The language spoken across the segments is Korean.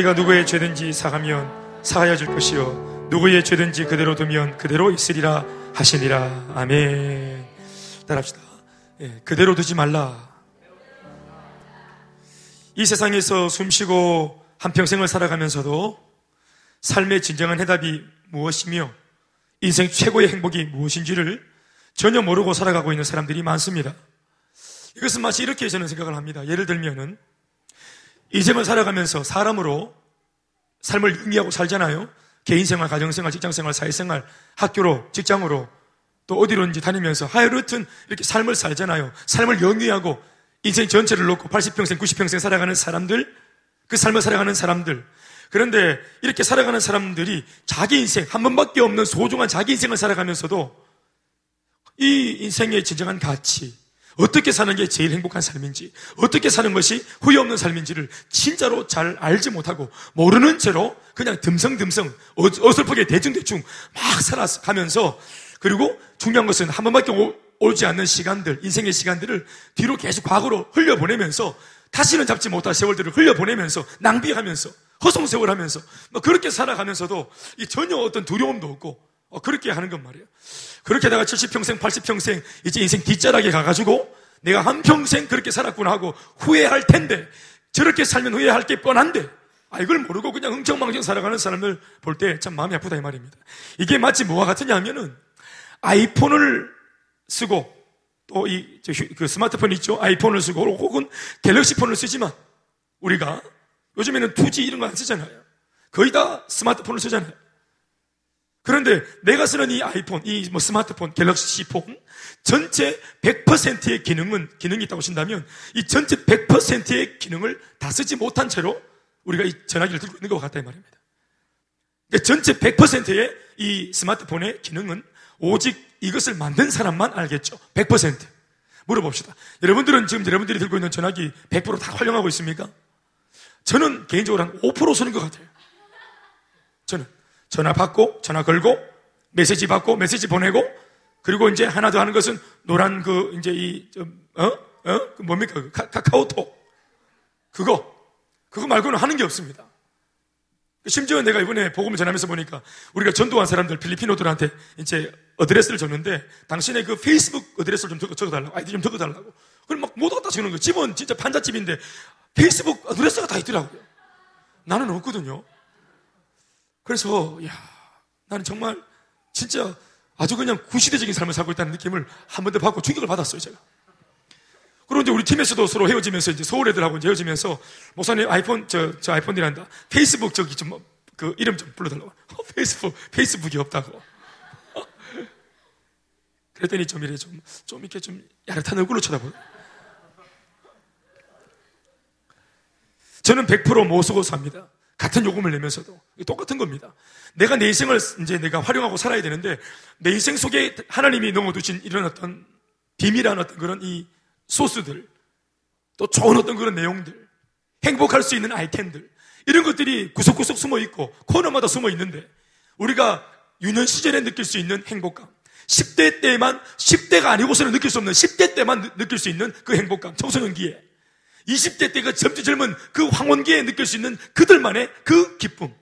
너희가 누구의 죄든지 사하면 사하여 줄 것이요. 누구의 죄든지 그대로 두면 그대로 있으리라 하시니라. 아멘. 따라합시다. 예, 그대로 두지 말라. 이 세상에서 숨쉬고 한평생을 살아가면서도 삶의 진정한 해답이 무엇이며 인생 최고의 행복이 무엇인지를 전혀 모르고 살아가고 있는 사람들이 많습니다. 이것은 마치 이렇게 저는 생각을 합니다. 예를 들면은 인생을 살아가면서 사람으로 삶을 의미하고 살잖아요. 개인생활, 가정생활, 직장생활, 사회생활, 학교로, 직장으로 또 어디로든지 다니면서 하여튼 이렇게 삶을 살잖아요. 삶을 영위하고 인생 전체를 놓고 80평생, 90평생 살아가는 사람들, 그 삶을 살아가는 사람들. 그런데 이렇게 살아가는 사람들이 자기 인생, 한 번밖에 없는 소중한 자기 인생을 살아가면서도 이 인생의 진정한 가치, 어떻게 사는 게 제일 행복한 삶인지, 어떻게 사는 것이 후회 없는 삶인지를 진짜로 잘 알지 못하고 모르는 채로 그냥 듬성듬성 어설프게 대충대충 막 살아가면서 그리고 중요한 것은 한 번밖에 오, 지 않는 시간들, 인생의 시간들을 뒤로 계속 과거로 흘려보내면서 다시는 잡지 못할 세월들을 흘려보내면서 낭비하면서 허송세월하면서 뭐 그렇게 살아가면서도 전혀 어떤 두려움도 없고 어, 그렇게 하는 건 말이에요. 그렇게 내가 70평생, 80평생 이제 인생 뒷자락에 가가지고 내가 한평생 그렇게 살았구나 하고 후회할 텐데 저렇게 살면 후회할 게 뻔한데 아, 이걸 모르고 그냥 흥청망청 살아가는 사람을 볼 때 참 마음이 아프다 이 말입니다. 이게 마치 뭐와 같으냐 하면은 아이폰을 쓰고 또 이 그 스마트폰 있죠? 아이폰을 쓰고 혹은 갤럭시 폰을 쓰지만 우리가 요즘에는 2G 이런 거 안 쓰잖아요. 거의 다 스마트폰을 쓰잖아요. 그런데 내가 쓰는 이 아이폰, 이 뭐 스마트폰, 갤럭시 폰 전체 100%의 기능은 기능이 있다고 하신다면 이 전체 100%의 기능을 다 쓰지 못한 채로 우리가 이 전화기를 들고 있는 것 같다 이 말입니다. 그러니까 전체 100%의 이 스마트폰의 기능은 오직 이것을 만든 사람만 알겠죠. 100%. 물어봅시다. 여러분들은 지금 여러분들이 들고 있는 전화기 100%다 활용하고 있습니까? 저는 개인적으로 한 5% 쓰는 것 같아요. 저는. 전화 받고, 전화 걸고, 메시지 받고, 메시지 보내고, 그리고 이제 하나 더 하는 것은 노란 그, 이제 이, 좀, 어? 어? 그 뭡니까? 그 카, 카카오톡. 그거. 그거 말고는 하는 게 없습니다. 심지어 내가 이번에 복음을 전하면서 보니까 우리가 전도한 사람들 필리핀 애들한테 이제 어드레스를 줬는데 당신의 그 페이스북 어드레스를 좀 적어 달라고 아이디 좀 적어달라고 그럼 막못 갖다 적는 거 집은 진짜 판잣집인데 페이스북 어드레스가 다 있더라고요 나는 없거든요 그래서 야 나는 정말 진짜 아주 그냥 구시대적인 삶을 살고 있다는 느낌을 한 번 더 받고 충격을 받았어요 제가 그리고 이제 우리 팀에서도 서로 헤어지면서 이제 서울 애들하고 이제 헤어지면서 목사님 아이폰 저, 저 아이폰이란다. 페이스북 저기 좀 그 이름 좀 불러달라고. 어, 페이스북 페이스북이 없다고. 그랬더니 좀 이래 좀, 좀 이렇게 좀 야릇한 얼굴로 쳐다보요. 저는 100%못 쓰고 삽니다. 같은 요금을 내면서도. 똑같은 겁니다. 내가 내 인생을 이제 내가 활용하고 살아야 되는데 내 인생 속에 하나님이 넣어두신 이런 어떤 비밀한 어떤 그런 이 소스들, 또 좋은 어떤 그런 내용들, 행복할 수 있는 아이템들, 이런 것들이 구석구석 숨어 있고 코너마다 숨어 있는데 우리가 유년 시절에 느낄 수 있는 행복감, 10대 때만, 10대가 아니고서는 느낄 수 없는 10대 때만 느낄 수 있는 그 행복감, 청소년기에. 20대 때 그 젊지 젊은 그 황혼기에 느낄 수 있는 그들만의 그 기쁨.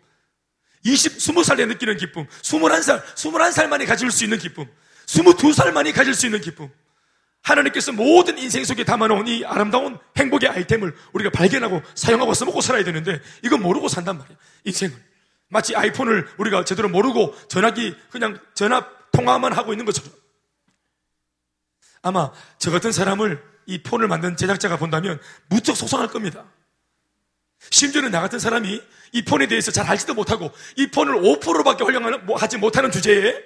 20, 20살에 느끼는 기쁨. 21살, 21살 만에 가질 수 있는 기쁨. 22살 만에 가질 수 있는 기쁨. 하나님께서 모든 인생 속에 담아놓은 이 아름다운 행복의 아이템을 우리가 발견하고 사용하고 써먹고 살아야 되는데 이건 모르고 산단 말이에요. 인생을. 마치 아이폰을 우리가 제대로 모르고 전화기 그냥 전화 통화만 하고 있는 것처럼. 아마 저 같은 사람을 이 폰을 만든 제작자가 본다면 무척 속상할 겁니다. 심지어는 나 같은 사람이 이 폰에 대해서 잘 알지도 못하고 이 폰을 5%밖에 활용하지 뭐 못하는 주제에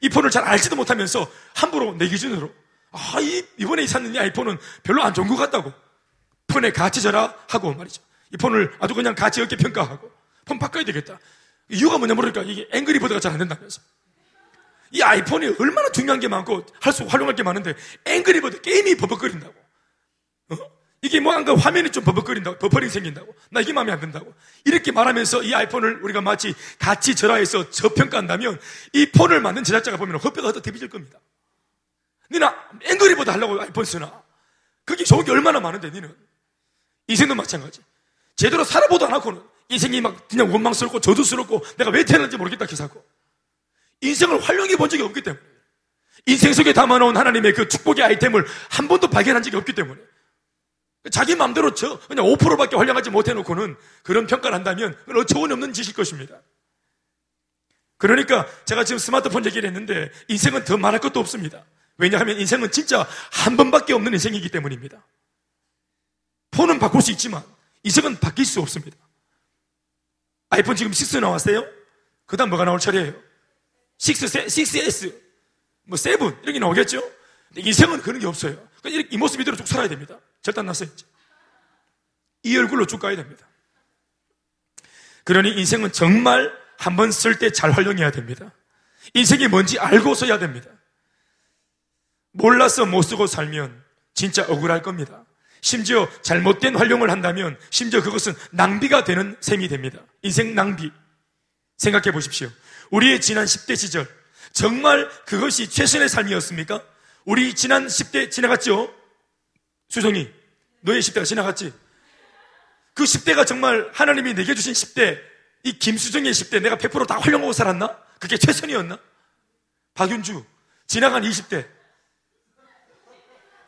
이 폰을 잘 알지도 못하면서 함부로 내 기준으로 아, 이, 이번에 샀는 이 아이폰은 별로 안 좋은 것 같다고. 폰에 가치 저라 하고 말이죠. 이 폰을 아주 그냥 가치 없게 평가하고 폰 바꿔야 되겠다. 이유가 뭐냐 모르니까 이게 앵그리버드가 잘 안 된다면서. 이 아이폰이 얼마나 중요한 게 많고 할 수 활용할 게 많은데 앵그리버드 게임이 버벅거린다고. 어? 이게 뭐 한가 화면이 좀 버벅거린다고 버퍼링 생긴다고 나 이게 마음에 안 든다고 이렇게 말하면서 이 아이폰을 우리가 마치 가치 절하해서 저평가한다면 이 폰을 만든 제작자가 보면 헛배가 헛어 뒤집질 겁니다. 니나 앵그리보드 하려고 아이폰 쓰나? 그게 좋은 게 얼마나 많은데, 니는. 인생도 마찬가지. 제대로 살아보도 안 하고는 인생이 막 그냥 원망스럽고 저주스럽고 내가 왜 태어났는지 모르겠다 기사고 인생을 활용해 본 적이 없기 때문에 인생 속에 담아놓은 하나님의 그 축복의 아이템을 한 번도 발견한 적이 없기 때문에 자기 마음대로 저 그냥 5%밖에 활용하지 못해놓고는 그런 평가를 한다면 어처구니 없는 짓일 것입니다. 그러니까 제가 지금 스마트폰 얘기를 했는데 인생은 더 말할 것도 없습니다. 왜냐하면 인생은 진짜 한 번밖에 없는 인생이기 때문입니다. 폰은 바꿀 수 있지만 인생은 바뀔 수 없습니다. 아이폰 지금 6 나왔어요? 그 다음 뭐가 나올 차례예요? 6, 6S, 뭐 7, 이렇게 나오겠죠? 인생은 그런 게 없어요. 그러니까 이 모습 이대로 쭉 살아야 됩니다. 절단 났어요. 이 얼굴로 쭉 가야 됩니다. 그러니 인생은 정말 한 번 쓸 때 잘 활용해야 됩니다. 인생이 뭔지 알고 써야 됩니다. 몰라서 못 쓰고 살면 진짜 억울할 겁니다. 심지어 잘못된 활용을 한다면 심지어 그것은 낭비가 되는 셈이 됩니다. 인생 낭비. 생각해 보십시오. 우리의 지난 10대 시절 정말 그것이 최선의 삶이었습니까? 우리 지난 10대 지나갔죠? 수정이 너의 10대가 지나갔지? 그 10대가 정말 하나님이 내게 주신 10대 이 김수정의 10대 내가 100%다 활용하고 살았나? 그게 최선이었나? 박윤주 지나간 20대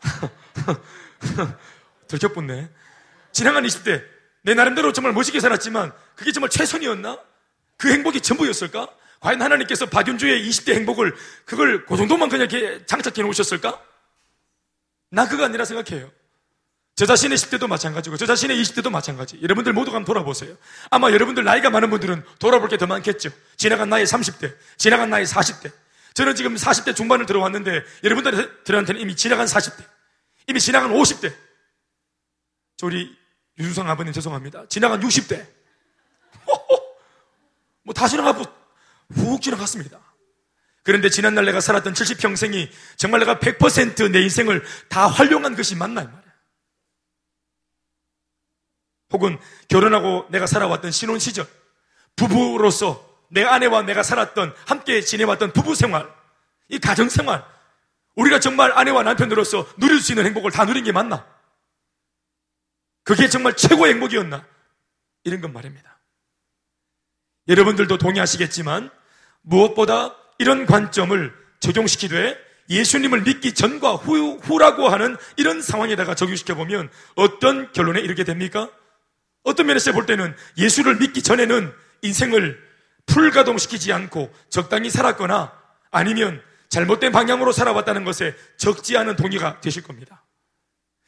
들켰붙네. 지나간 20대. 내 나름대로 정말 멋있게 살았지만 그게 정말 최선이었나? 그 행복이 전부였을까? 과연 하나님께서 박윤주의 20대 행복을 그걸 그 정도만 그냥 이렇게 장착해 놓으셨을까? 나 그거 아니라 생각해요. 저 자신의 10대도 마찬가지고 저 자신의 20대도 마찬가지. 여러분들 모두가 한번 돌아보세요. 아마 여러분들 나이가 많은 분들은 돌아볼 게 더 많겠죠. 지나간 나이 30대, 지나간 나이 40대. 저는 지금 40대 중반을 들어왔는데 여러분들한테는 이미 지나간 40대, 이미 지나간 50대. 저 우리 유수상 아버님 죄송합니다. 지나간 60대. 뭐 다 지나가고 훅 지나갔습니다. 그런데 지난날 내가 살았던 70평생이 정말 내가 100%내 인생을 다 활용한 것이 맞나 이 말이야. 혹은 결혼하고 내가 살아왔던 신혼 시절 부부로서 내 아내와 내가 살았던 함께 지내왔던 부부 생활 이 가정 생활 우리가 정말 아내와 남편으로서 누릴 수 있는 행복을 다 누린 게 맞나? 그게 정말 최고의 행복이었나? 이런 건 말입니다. 여러분들도 동의하시겠지만 무엇보다 이런 관점을 적용시키되 예수님을 믿기 전과 후, 후라고 하는 이런 상황에다가 적용시켜 보면 어떤 결론에 이르게 됩니까? 어떤 면에서 볼 때는 예수를 믿기 전에는 인생을 풀가동시키지 않고 적당히 살았거나 아니면 잘못된 방향으로 살아왔다는 것에 적지 않은 동의가 되실 겁니다.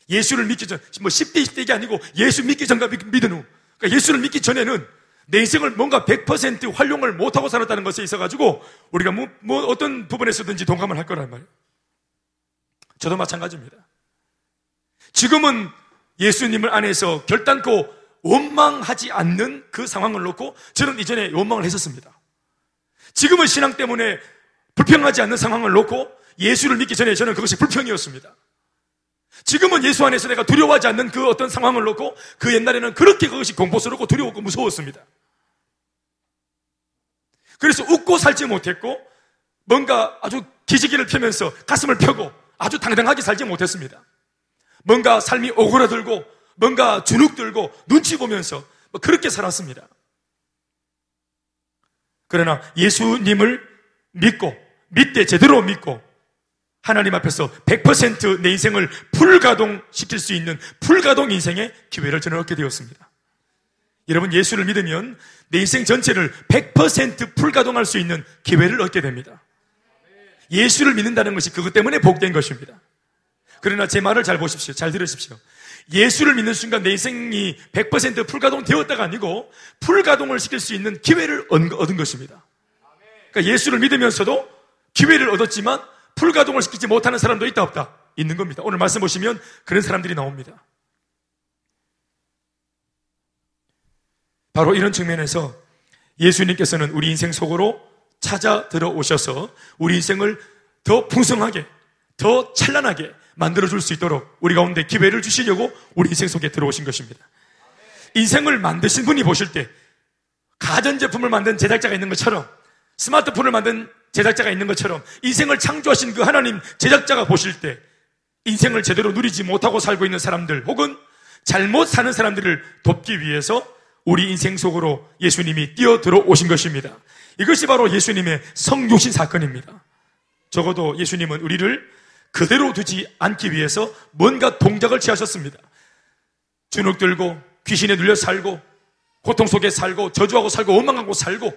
예수를 믿기 전, 뭐 10대, 20대가 아니고 예수 믿기 전과 믿은 후. 그러니까 예수를 믿기 전에는 내 인생을 뭔가 100% 활용을 못하고 살았다는 것에 있어가지고 우리가 뭐, 뭐 어떤 부분에서든지 동감을 할 거란 말이에요. 저도 마찬가지입니다. 지금은 예수님을 안에서 결단코 원망하지 않는 그 상황을 놓고 저는 이전에 원망을 했었습니다. 지금은 신앙 때문에 불평하지 않는 상황을 놓고 예수를 믿기 전에 저는 그것이 불평이었습니다. 지금은 예수 안에서 내가 두려워하지 않는 그 어떤 상황을 놓고 그 옛날에는 그렇게 그것이 공포스럽고 두려웠고 무서웠습니다. 그래서 웃고 살지 못했고 뭔가 아주 기지개를 펴면서 가슴을 펴고 아주 당당하게 살지 못했습니다. 뭔가 삶이 오그라들고 뭔가 주눅 들고 눈치 보면서 뭐 그렇게 살았습니다. 그러나 예수님을 믿고 믿되 제대로 믿고 하나님 앞에서 100%내 인생을 풀가동시킬 수 있는 풀가동 인생의 기회를 저는 얻게 되었습니다. 여러분 예수를 믿으면 내 인생 전체를 100% 풀가동할 수 있는 기회를 얻게 됩니다. 예수를 믿는다는 것이 그것 때문에 복된 것입니다. 그러나 제 말을 잘 보십시오. 잘 들으십시오. 예수를 믿는 순간 내 인생이 100% 풀가동 되었다가 아니고 풀가동을 시킬 수 있는 기회를 얻은 것입니다. 그러니까 예수를 믿으면서도 기회를 얻었지만 풀가동을 시키지 못하는 사람도 있다 없다 있는 겁니다. 오늘 말씀 보시면 그런 사람들이 나옵니다. 바로 이런 측면에서 예수님께서는 우리 인생 속으로 찾아 들어오셔서 우리 인생을 더 풍성하게, 더 찬란하게 만들어줄 수 있도록 우리 가운데 기회를 주시려고 우리 인생 속에 들어오신 것입니다. 인생을 만드신 분이 보실 때 가전제품을 만든 제작자가 있는 것처럼 스마트폰을 만든 제작자가 있는 것처럼 인생을 창조하신 그 하나님 제작자가 보실 때 인생을 제대로 누리지 못하고 살고 있는 사람들 혹은 잘못 사는 사람들을 돕기 위해서 우리 인생 속으로 예수님이 뛰어 들어 오신 것입니다. 이것이 바로 예수님의 성육신 사건입니다. 적어도 예수님은 우리를 그대로 두지 않기 위해서 뭔가 동작을 취하셨습니다. 주눅 들고 귀신에 눌려 살고 고통 속에 살고 저주하고 살고 원망하고 살고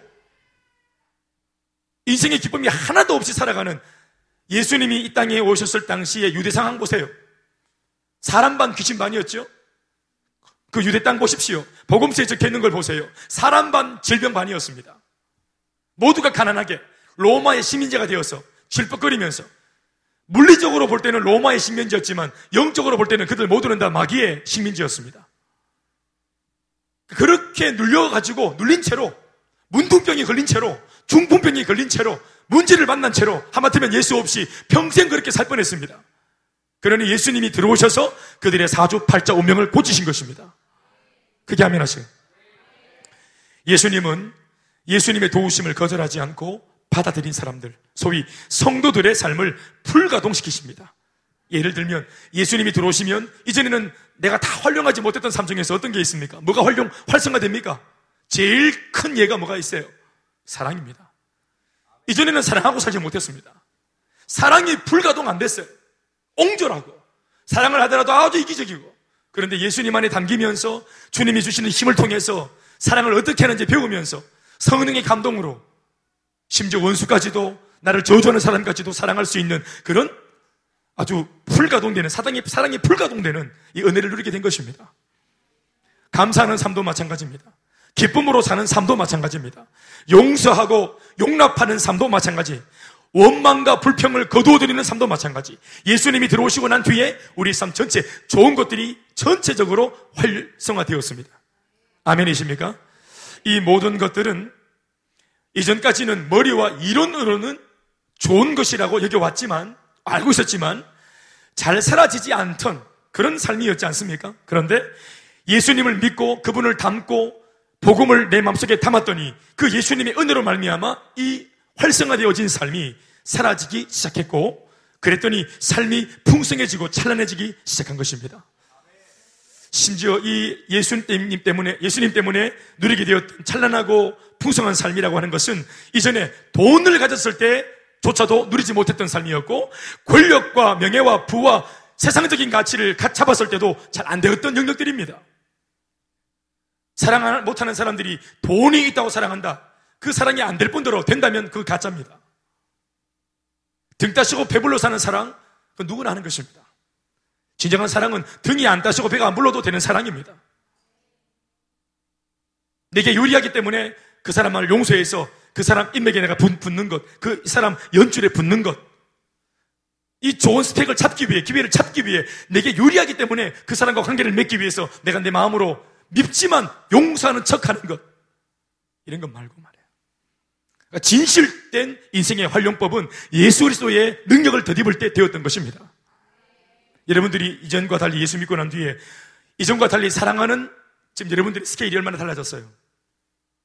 인생의 기쁨이 하나도 없이 살아가는 예수님이 이 땅에 오셨을 당시의 유대 상황 보세요. 사람 반 귀신 반이었죠? 그 유대 땅 보십시오. 복음서에 적혀 있는 걸 보세요. 사람 반 질병 반이었습니다. 모두가 가난하게 로마의 시민제가 되어서 질퍽거리면서 물리적으로 볼 때는 로마의 식민지였지만 영적으로 볼 때는 그들 모두는 다 마귀의 식민지였습니다. 그렇게 눌려가지고 눌린 채로 문둥병이 걸린 채로 중풍병이 걸린 채로 문제를 만난 채로 하마터면 예수 없이 평생 그렇게 살 뻔했습니다. 그러니 예수님이 들어오셔서 그들의 사주팔자 운명을 고치신 것입니다. 그게 하면 하세요. 예수님은 예수님의 도우심을 거절하지 않고 받아들인 사람들, 소위 성도들의 삶을 불가동시키십니다. 예를 들면 예수님이 들어오시면 이전에는 내가 다 활용하지 못했던 삶 중에서 어떤 게 있습니까? 뭐가 활용, 활성화됩니까? 제일 큰 예가 뭐가 있어요? 사랑입니다. 이전에는 사랑하고 살지 못했습니다. 사랑이 불가동 안 됐어요. 옹졸하고 사랑을 하더라도 아주 이기적이고 그런데 예수님 안에 담기면서 주님이 주시는 힘을 통해서 사랑을 어떻게 하는지 배우면서 성능의 감동으로 심지어 원수까지도 나를 저주하는 사람까지도 사랑할 수 있는 그런 아주 불가동되는 사랑이 사랑이 불가동되는 이 은혜를 누리게 된 것입니다. 감사하는 삶도 마찬가지입니다. 기쁨으로 사는 삶도 마찬가지입니다. 용서하고 용납하는 삶도 마찬가지. 원망과 불평을 거두어드리는 삶도 마찬가지. 예수님이 들어오시고 난 뒤에 우리 삶 전체 좋은 것들이 전체적으로 활성화되었습니다. 아멘이십니까? 이 모든 것들은 이전까지는 머리와 이론으로는 좋은 것이라고 여겨왔지만, 알고 있었지만, 잘 사라지지 않던 그런 삶이었지 않습니까? 그런데 예수님을 믿고 그분을 닮고 복음을 내 마음속에 담았더니 그 예수님의 은혜로 말미암아 이 활성화되어진 삶이 사라지기 시작했고 그랬더니 삶이 풍성해지고 찬란해지기 시작한 것입니다. 심지어 이 예수님 때문에 예수님 때문에 누리게 되었던 찬란하고 풍성한 삶이라고 하는 것은 이전에 돈을 가졌을 때조차도 누리지 못했던 삶이었고 권력과 명예와 부와 세상적인 가치를 잡았을 때도 잘 안 되었던 영역들입니다. 사랑 못하는 사람들이 돈이 있다고 사랑한다. 그 사랑이 안 될 뿐더러 된다면 그 가짜입니다. 등 따시고 배불러 사는 사랑, 그 누구나 하는 것입니다. 진정한 사랑은 등이 안 따시고 배가 안 불러도 되는 사랑입니다. 내게 유리하기 때문에 그 사람을 용서해서 그 사람 인맥에 내가 붙는 것, 그 사람 연줄에 붙는 것, 이 좋은 스펙을 찾기 위해, 기회를 찾기 위해, 내게 유리하기 때문에 그 사람과 관계를 맺기 위해서 내가 내 마음으로 밉지만 용서하는 척 하는 것. 이런 것 말고 말이에요. 그러니까 진실된 인생의 활용법은 예수 그리스도의 능력을 덧입을 때 되었던 것입니다. 여러분들이 이전과 달리 예수 믿고 난 뒤에 이전과 달리 사랑하는 지금 여러분들의 스케일이 얼마나 달라졌어요?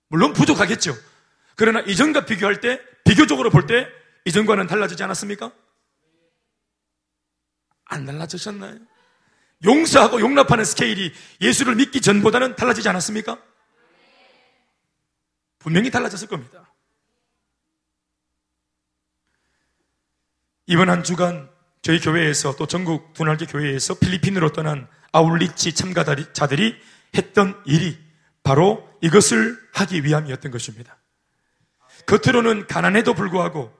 물론 부족하겠죠. 그러나 이전과 비교할 때, 비교적으로 볼 때 이전과는 달라지지 않았습니까? 안 달라지셨나요? 용서하고 용납하는 스케일이 예수를 믿기 전보다는 달라지지 않았습니까? 분명히 달라졌을 겁니다. 이번 한 주간 저희 교회에서 또 전국 분할계 교회에서 필리핀으로 떠난 아울리치 참가자들이 했던 일이 바로 이것을 하기 위함이었던 것입니다. 겉으로는 가난해도 불구하고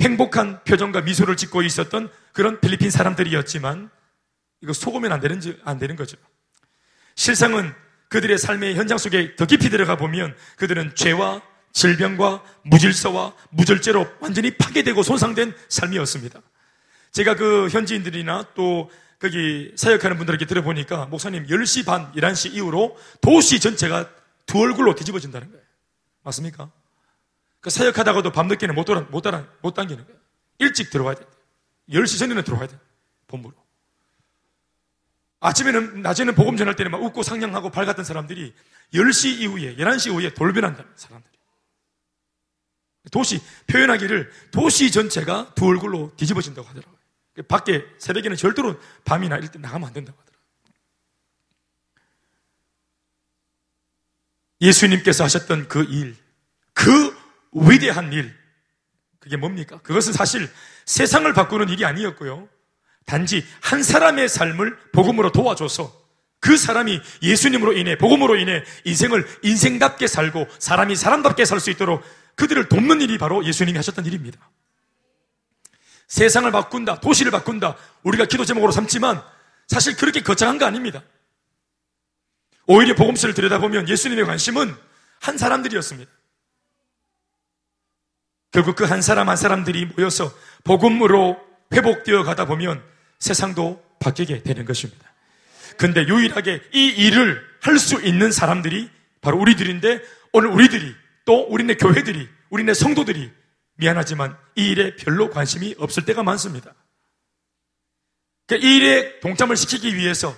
행복한 표정과 미소를 짓고 있었던 그런 필리핀 사람들이었지만 이거 속으면 안 되는, 안 되는 거죠. 실상은 그들의 삶의 현장 속에 더 깊이 들어가 보면 그들은 죄와 질병과 무질서와 무절제로 완전히 파괴되고 손상된 삶이었습니다. 제가 그 현지인들이나 또 거기 사역하는 분들에게 들어보니까 목사님 10시 반, 11시 이후로 도시 전체가 두 얼굴로 뒤집어진다는 거예요. 맞습니까? 그 사역하다가도 밤늦게는 못, 돌아, 못, 따라, 못 당기는 거예요. 일찍 들어와야 돼. 10시 전에는 들어와야 돼. 본부로. 아침에는, 낮에는 복음 전할 때는 막 웃고 상냥하고 밝았던 사람들이 10시 이후에, 11시 이후에 돌변한다는 사람들이. 도시, 표현하기를 도시 전체가 두 얼굴로 뒤집어진다고 하더라고요. 밖에 새벽에는 절대로 밤이나 이럴 때 나가면 안 된다고 하더라고요. 10시 전에는 들어와야 돼. 11시 이후에, 11시 이후에 돌변한다는 사람들이. 도시, 표현하기를 도시 전체가 두 얼굴로 뒤집어진다고 하더라고요. 밖에 새벽에는 절대로 밤이나 이럴 때 나가면 안 된다고 하더라고요. 예수님께서 하셨던 그 일, 그 위대한 일, 그게 뭡니까? 그것은 사실 세상을 바꾸는 일이 아니었고요. 단지 한 사람의 삶을 복음으로 도와줘서 그 사람이 예수님으로 인해, 복음으로 인해 인생을 인생답게 살고 사람이 사람답게 살 수 있도록 그들을 돕는 일이 바로 예수님이 하셨던 일입니다. 세상을 바꾼다, 도시를 바꾼다, 우리가 기도 제목으로 삼지만 사실 그렇게 거창한 거 아닙니다. 오히려 복음서를 들여다보면 예수님의 관심은 한 사람들이었습니다. 결국 그 한 사람 한 사람들이 모여서 복음으로 회복되어 가다 보면 세상도 바뀌게 되는 것입니다. 근데 유일하게 이 일을 할 수 있는 사람들이 바로 우리들인데 오늘 우리들이 또 우리네 교회들이 우리네 성도들이 미안하지만 이 일에 별로 관심이 없을 때가 많습니다. 그러니까 이 일에 동참을 시키기 위해서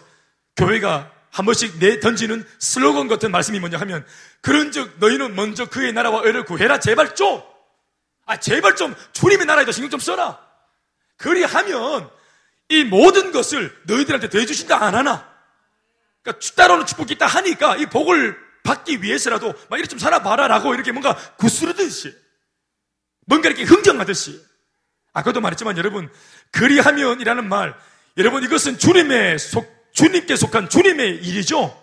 교회가 한 번씩 내 던지는 슬로건 같은 말씀이 뭐냐 하면 그런즉 너희는 먼저 그의 나라와 의를 구해라 제발 좀 아, 제발 좀 주님의 나라에도 신경 좀 써라. 그리하면 이 모든 것을 너희들한테 더해주신다 안 하나? 그러니까 따로는 축복이 있다 하니까 이 복을 받기 위해서라도 막 이렇게 좀 살아봐라라고 이렇게 뭔가 구스르듯이 뭔가 이렇게 흥정하듯이 아까도 말했지만 여러분 그리하면이라는 말 여러분 이것은 주님의 속 주님께 속한 주님의 일이죠.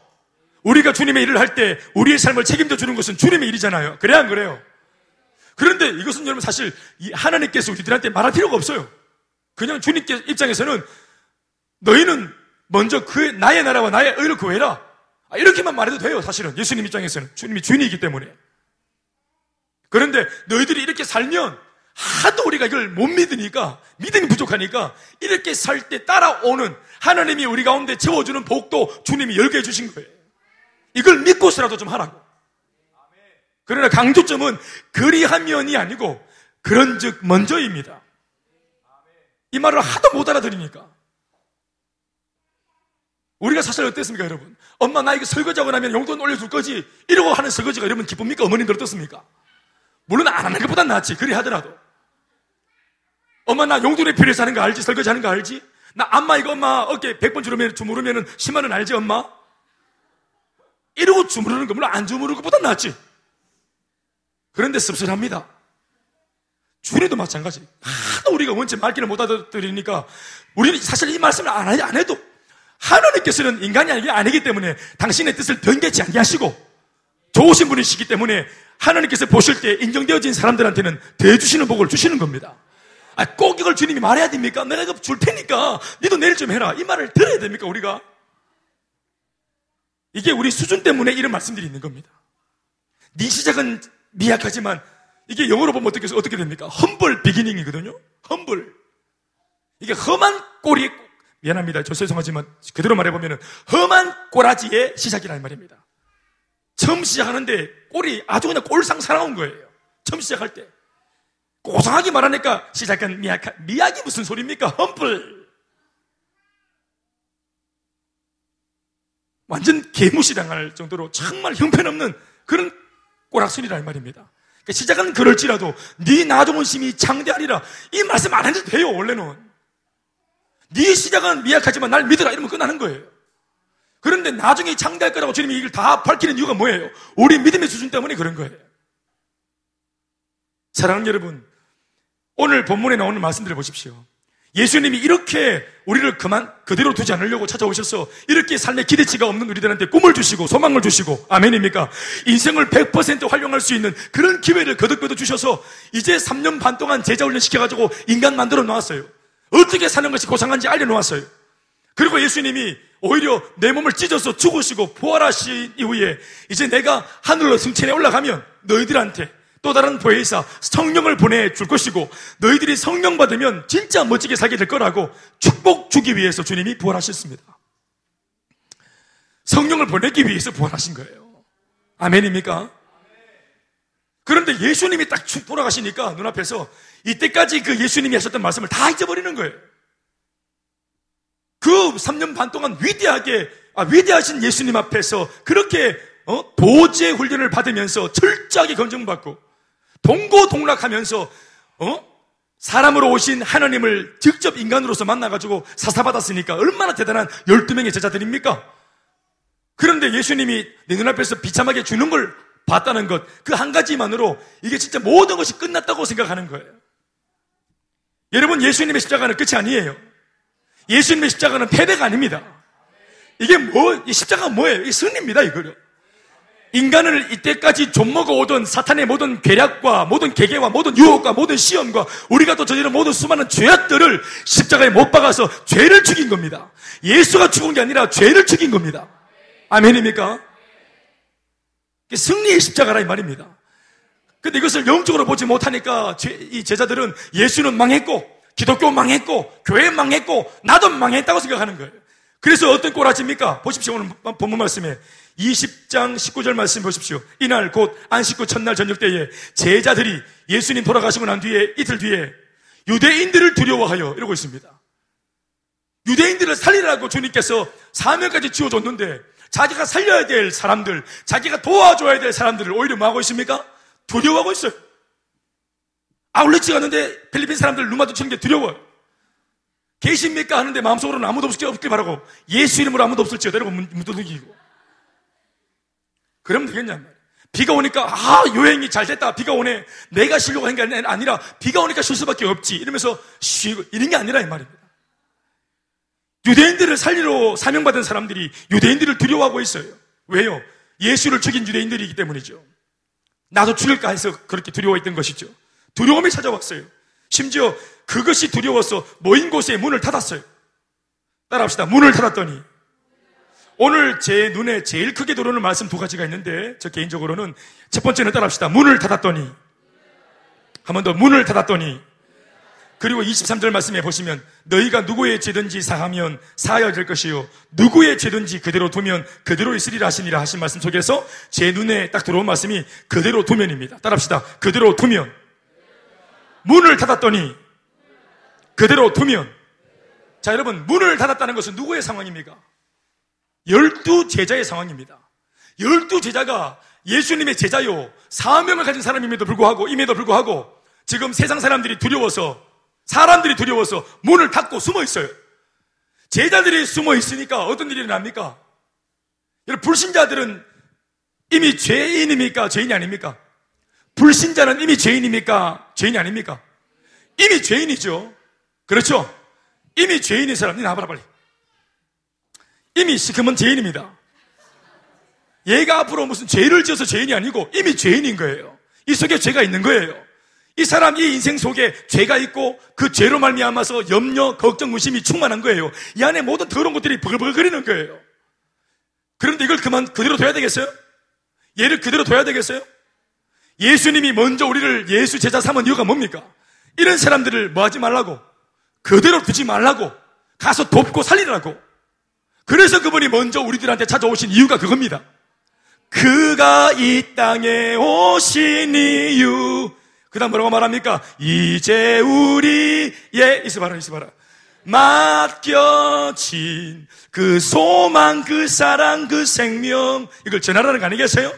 우리가 주님의 일을 할 때 우리의 삶을 책임져 주는 것은 주님의 일이잖아요. 그래 안 그래요? 그런데 이것은 여러분 사실 하나님께서 우리들한테 말할 필요가 없어요. 그냥 주님께 입장에서는 너희는 먼저 그 나의 나라와 나의 의를 구해라. 아, 이렇게만 말해도 돼요. 사실은 예수님 입장에서는 주님이 주인이기 때문에. 그런데 너희들이 이렇게 살면 하도 우리가 이걸 못 믿으니까 믿음이 부족하니까 이렇게 살 때 따라오는 하나님이 우리 가운데 채워주는 복도 주님이 열게 해주신 거예요. 이걸 믿고서라도 좀 하라고. 그러나 강조점은 그리하면이 아니고 그런즉 먼저입니다. 이 말을 하도 못 알아들으니까. 우리가 사실 어땠습니까, 여러분? 엄마, 나 이거 설거지하고 나면 용돈 올려줄 거지? 이러고 하는 설거지가 여러분 기쁩니까? 어머님들 어떻습니까? 물론 안 하는 것보단 낫지. 그리 하더라도. 엄마, 나 용돈이 필요해서 하는 거 알지? 설거지 하는 거 알지? 나 엄마 이거 엄마 어깨 100번 주무르면, 주무르면 10만 원 알지, 엄마? 이러고 주무르는 거, 물론 안 주무르는 것보다 낫지. 그런데 씁쓸합니다. 주님도 마찬가지. 하도 우리가 원체 말귀를 못 알아들으니까 우리는 사실 이 말씀을 안, 안 해도 하나님께서는 인간이 아니기 때문에 당신의 뜻을 변개치 않게 하시고 좋으신 분이시기 때문에 하나님께서 보실 때 인정되어진 사람들한테는 대주시는 복을 주시는 겁니다. 아, 꼭 이걸 주님이 말해야 됩니까? 내가 이거 줄 테니까 니도 내일 좀 해라. 이 말을 들어야 됩니까, 우리가? 이게 우리 수준 때문에 이런 말씀들이 있는 겁니다. 네 시작은 미약하지만 이게 영어로 보면 어떻게, 어떻게 됩니까? 험블 비기닝이거든요? 험블. 이게 험한 꼴이, 미안합니다. 저 죄송하지만 그대로 말해보면 험한 꼬라지의 시작이라는 말입니다. 처음 시작하는데 꼴이 아주 그냥 꼴상 살아온 거예요. 처음 시작할 때. 고상하게 말하니까 시작한 미약, 미약이 무슨 소리입니까? 험블. 완전 개무시당할 정도로 정말 형편없는 그런 꼬락선이라는 말입니다. 그러니까 시작은 그럴지라도 네 나종은 심이 창대하리라 이 말씀 안 해도 돼요 원래는 네 시작은 미약하지만 날 믿으라 이러면 끝나는 거예요 그런데 나중에 창대할 거라고 주님이 이걸 다 밝히는 이유가 뭐예요? 우리 믿음의 수준 때문에 그런 거예요 사랑하는 여러분 오늘 본문에 나오는 말씀들을 보십시오 예수님이 이렇게 우리를 그만 그대로 두지 않으려고 찾아오셔서 이렇게 삶의 기대치가 없는 우리들한테 꿈을 주시고 소망을 주시고 아멘입니까? 인생을 100% 활용할 수 있는 그런 기회를 거듭거듭 주셔서 이제 3년 반 동안 제자 훈련 시켜가지고 인간 만들어 놓았어요. 어떻게 사는 것이 고상한지 알려놓았어요. 그리고 예수님이 오히려 내 몸을 찢어서 죽으시고 부활하신 이후에 이제 내가 하늘로 승천해 올라가면 너희들한테 또 다른 보혜사 성령을 보내줄 것이고 너희들이 성령 받으면 진짜 멋지게 살게 될 거라고 축복 주기 위해서 주님이 부활하셨습니다. 성령을 보내기 위해서 부활하신 거예요. 아멘입니까? 그런데 예수님이 딱 돌아가시니까 눈앞에서 이때까지 그 예수님이 하셨던 말씀을 다 잊어버리는 거예요. 그 3년 반 동안 위대하게, 아, 위대하신 예수님 앞에서 그렇게, 어, 도제 훈련을 받으면서 철저하게 검증받고, 동고동락하면서 어? 사람으로 오신 하나님을 직접 인간으로서 만나가지고 사사받았으니까 얼마나 대단한 12명의 제자들입니까? 그런데 예수님이 내 눈앞에서 비참하게 주는 걸 봤다는 것, 그 한 가지만으로 이게 진짜 모든 것이 끝났다고 생각하는 거예요. 여러분, 예수님의 십자가는 끝이 아니에요. 예수님의 십자가는 패배가 아닙니다. 이게 뭐, 이 십자가가 뭐예요? 이 승리입니다, 이거요. 인간을 이때까지 좀먹어 오던 사탄의 모든 괴략과 모든 계계와 모든 유혹과 모든 시험과 우리가 또 저지른 모든 수많은 죄악들을 십자가에 못 박아서 죄를 죽인 겁니다. 예수가 죽은 게 아니라 죄를 죽인 겁니다. 아멘입니까? 승리의 십자가라 이 말입니다. 근데 이것을 영적으로 보지 못하니까 이 제자들은 예수는 망했고 기독교 망했고 교회 망했고 나도 망했다고 생각하는 거예요. 그래서 어떤 꼬라지입니까? 보십시오. 오늘 본문 말씀에 20장 19절 말씀 보십시오. 이날 곧 안식구 첫날 저녁 때에 제자들이 예수님 돌아가시고 난 뒤에 이틀 뒤에 유대인들을 두려워하여 이러고 있습니다. 유대인들을 살리라고 주님께서 사명까지 지어줬는데 자기가 살려야 될 사람들, 자기가 도와줘야 될 사람들을 오히려 뭐 하고 있습니까? 두려워하고 있어요. 아울렛이 갔는데 필리핀 사람들 눈 마주치는 게 두려워요. 계십니까? 하는데 마음속으로는 아무도 없길 바라고 예수 이름으로 아무도 없을지어다 이러고 묻어두기고 그러면 되겠냐. 비가 오니까 아 여행이 잘 됐다 비가 오네 내가 쉬려고 한 게 아니라 비가 오니까 쉴 수밖에 없지 이러면서 쉬고 이런 게 아니라 이 말입니다 유대인들을 살리러 사명받은 사람들이 유대인들을 두려워하고 있어요 왜요? 예수를 죽인 유대인들이기 때문이죠 나도 죽일까 해서 그렇게 두려워했던 것이죠 두려움이 찾아왔어요 심지어 그것이 두려워서 모인 곳에 문을 닫았어요. 따라합시다. 문을 닫았더니 오늘 제 눈에 제일 크게 들어오는 말씀 두 가지가 있는데 저 개인적으로는 첫 번째는 따라합시다. 문을 닫았더니 한 번 더 문을 닫았더니 그리고 23절 말씀에 보시면 너희가 누구의 죄든지 사하면 사하여야 될 것이요 누구의 죄든지 그대로 두면 그대로 있으리라 하시니라 하신 말씀 속에서 제 눈에 딱 들어온 말씀이 그대로 두면입니다. 따라합시다. 그대로 두면 문을 닫았더니 그대로 두면 자 여러분 문을 닫았다는 것은 누구의 상황입니까? 열두 제자의 상황입니다. 열두 제자가 예수님의 제자요 사명을 가진 사람임에도 불구하고 임에도 불구하고 지금 세상 사람들이 두려워서 사람들이 두려워서 문을 닫고 숨어 있어요. 제자들이 숨어 있으니까 어떤 일이 일어납니까? 여러분 불신자들은 이미 죄인입니까? 죄인이 아닙니까? 불신자는 이미 죄인입니까? 죄인이 아닙니까? 이미 죄인이죠. 그렇죠? 이미 죄인인 사람, 니 나와봐라, 빨리. 이미 시커먼 죄인입니다. 얘가 앞으로 무슨 죄를 지어서 죄인이 아니고 이미 죄인인 거예요. 이 속에 죄가 있는 거예요. 이 사람 이 인생 속에 죄가 있고 그 죄로 말미암아서 염려, 걱정, 의심이 충만한 거예요. 이 안에 모든 더러운 것들이 버글버글거리는 거예요. 그런데 이걸 그만 그대로 둬야 되겠어요? 얘를 그대로 둬야 되겠어요? 예수님이 먼저 우리를 예수 제자 삼은 이유가 뭡니까? 이런 사람들을 뭐 하지 말라고? 그대로 두지 말라고. 가서 돕고 살리라고. 그래서 그분이 먼저 우리들한테 찾아오신 이유가 그겁니다. 그가 이 땅에 오신 이유. 그 다음 뭐라고 말합니까? 이제 우리의, 있어봐라, 있어봐라. 맡겨진 그 소망, 그 사랑, 그 생명. 이걸 전하라는 거 아니겠어요?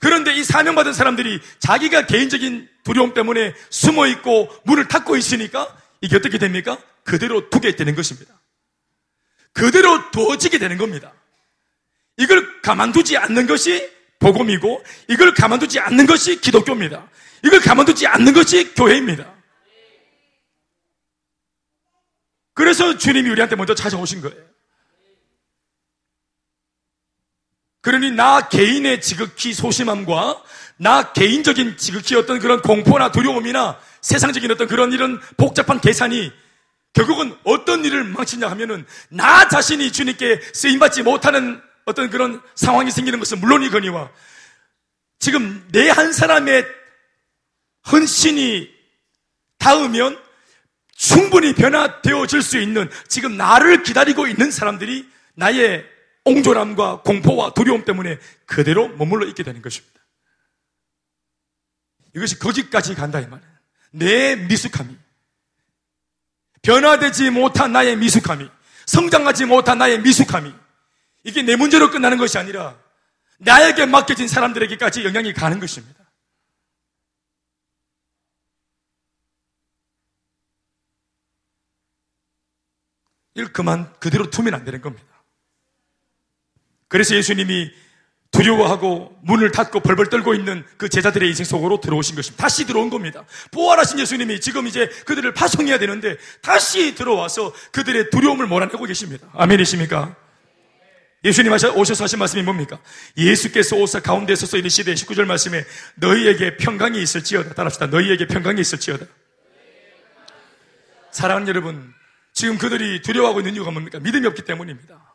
그런데 이 사명받은 사람들이 자기가 개인적인 두려움 때문에 숨어 있고 문을 닫고 있으니까 이게 어떻게 됩니까? 그대로 두게 되는 것입니다. 그대로 두어지게 되는 겁니다. 이걸 가만두지 않는 것이 복음이고 이걸 가만두지 않는 것이 기독교입니다. 이걸 가만두지 않는 것이 교회입니다. 그래서 주님이 우리한테 먼저 찾아오신 거예요. 그러니 나 개인의 지극히 소심함과 나 개인적인 지극히 어떤 그런 공포나 두려움이나 세상적인 어떤 그런 이런 복잡한 계산이 결국은 어떤 일을 망치냐 하면은 나 자신이 주님께 쓰임받지 못하는 어떤 그런 상황이 생기는 것은 물론이거니와 지금 내 한 사람의 헌신이 닿으면 충분히 변화되어질 수 있는 지금 나를 기다리고 있는 사람들이 나의 옹졸함과 공포와 두려움 때문에 그대로 머물러 있게 되는 것입니다. 이것이 거기까지 간다 이 말이에요. 내 미숙함이 변화되지 못한 나의 미숙함이 성장하지 못한 나의 미숙함이 이게 내 문제로 끝나는 것이 아니라 나에게 맡겨진 사람들에게까지 영향이 가는 것입니다. 이걸 그만 그대로 두면 안 되는 겁니다. 그래서 예수님이 두려워하고 문을 닫고 벌벌 떨고 있는 그 제자들의 인생 속으로 들어오신 것입니다. 다시 들어온 겁니다. 부활하신 예수님이 지금 이제 그들을 파송해야 되는데 다시 들어와서 그들의 두려움을 몰아내고 계십니다. 아멘이십니까? 예수님 오셔서 하신 말씀이 뭡니까? 예수께서 오사 가운데 서서 이르 시대 19절 말씀에 너희에게 평강이 있을지어다. 따라합시다. 너희에게 평강이 있을지어다. 사랑하는 여러분, 지금 그들이 두려워하고 있는 이유가 뭡니까? 믿음이 없기 때문입니다.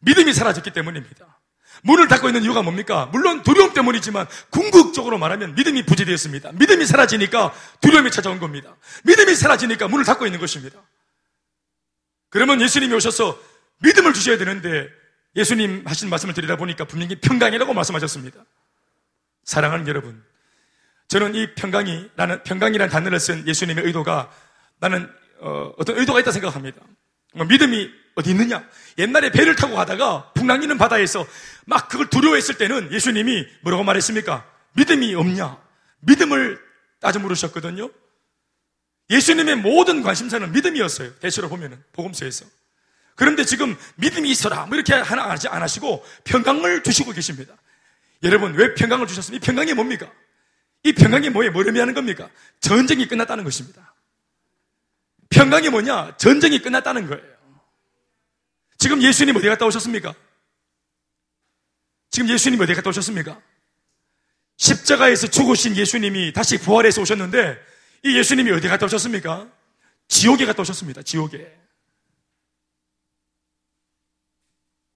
믿음이 사라졌기 때문입니다. 문을 닫고 있는 이유가 뭡니까? 물론 두려움 때문이지만 궁극적으로 말하면 믿음이 부재되었습니다. 믿음이 사라지니까 두려움이 찾아온 겁니다. 믿음이 사라지니까 문을 닫고 있는 것입니다. 그러면 예수님이 오셔서 믿음을 주셔야 되는데 예수님 하신 말씀을 드리다 보니까 분명히 평강이라고 말씀하셨습니다. 사랑하는 여러분, 저는 이 평강이라는 평강이라는 단어를 쓴 예수님의 의도가 나는 어, 떤 의도가 있다 생각합니다. 뭐 믿음이 어디 있느냐? 옛날에 배를 타고 가다가 풍랑이는 바다에서 막 그걸 두려워했을 때는 예수님이 뭐라고 말했습니까? 믿음이 없냐? 믿음을 따져 물으셨거든요. 예수님의 모든 관심사는 믿음이었어요. 대체로 보면은 복음서에서. 그런데 지금 믿음이 있어라 뭐 이렇게 하나 안 하시고 평강을 주시고 계십니다. 여러분 왜 평강을 주셨습니까? 이 평강이 뭡니까? 이 평강이 뭐예요? 뭘 의미하는 겁니까? 전쟁이 끝났다는 것입니다. 평강이 뭐냐? 전쟁이 끝났다는 거예요. 지금 예수님 어디 갔다 오셨습니까? 지금 예수님 어디 갔다 오셨습니까? 십자가에서 죽으신 예수님이 다시 부활해서 오셨는데 이 예수님이 어디 갔다 오셨습니까? 지옥에 갔다 오셨습니다. 지옥에.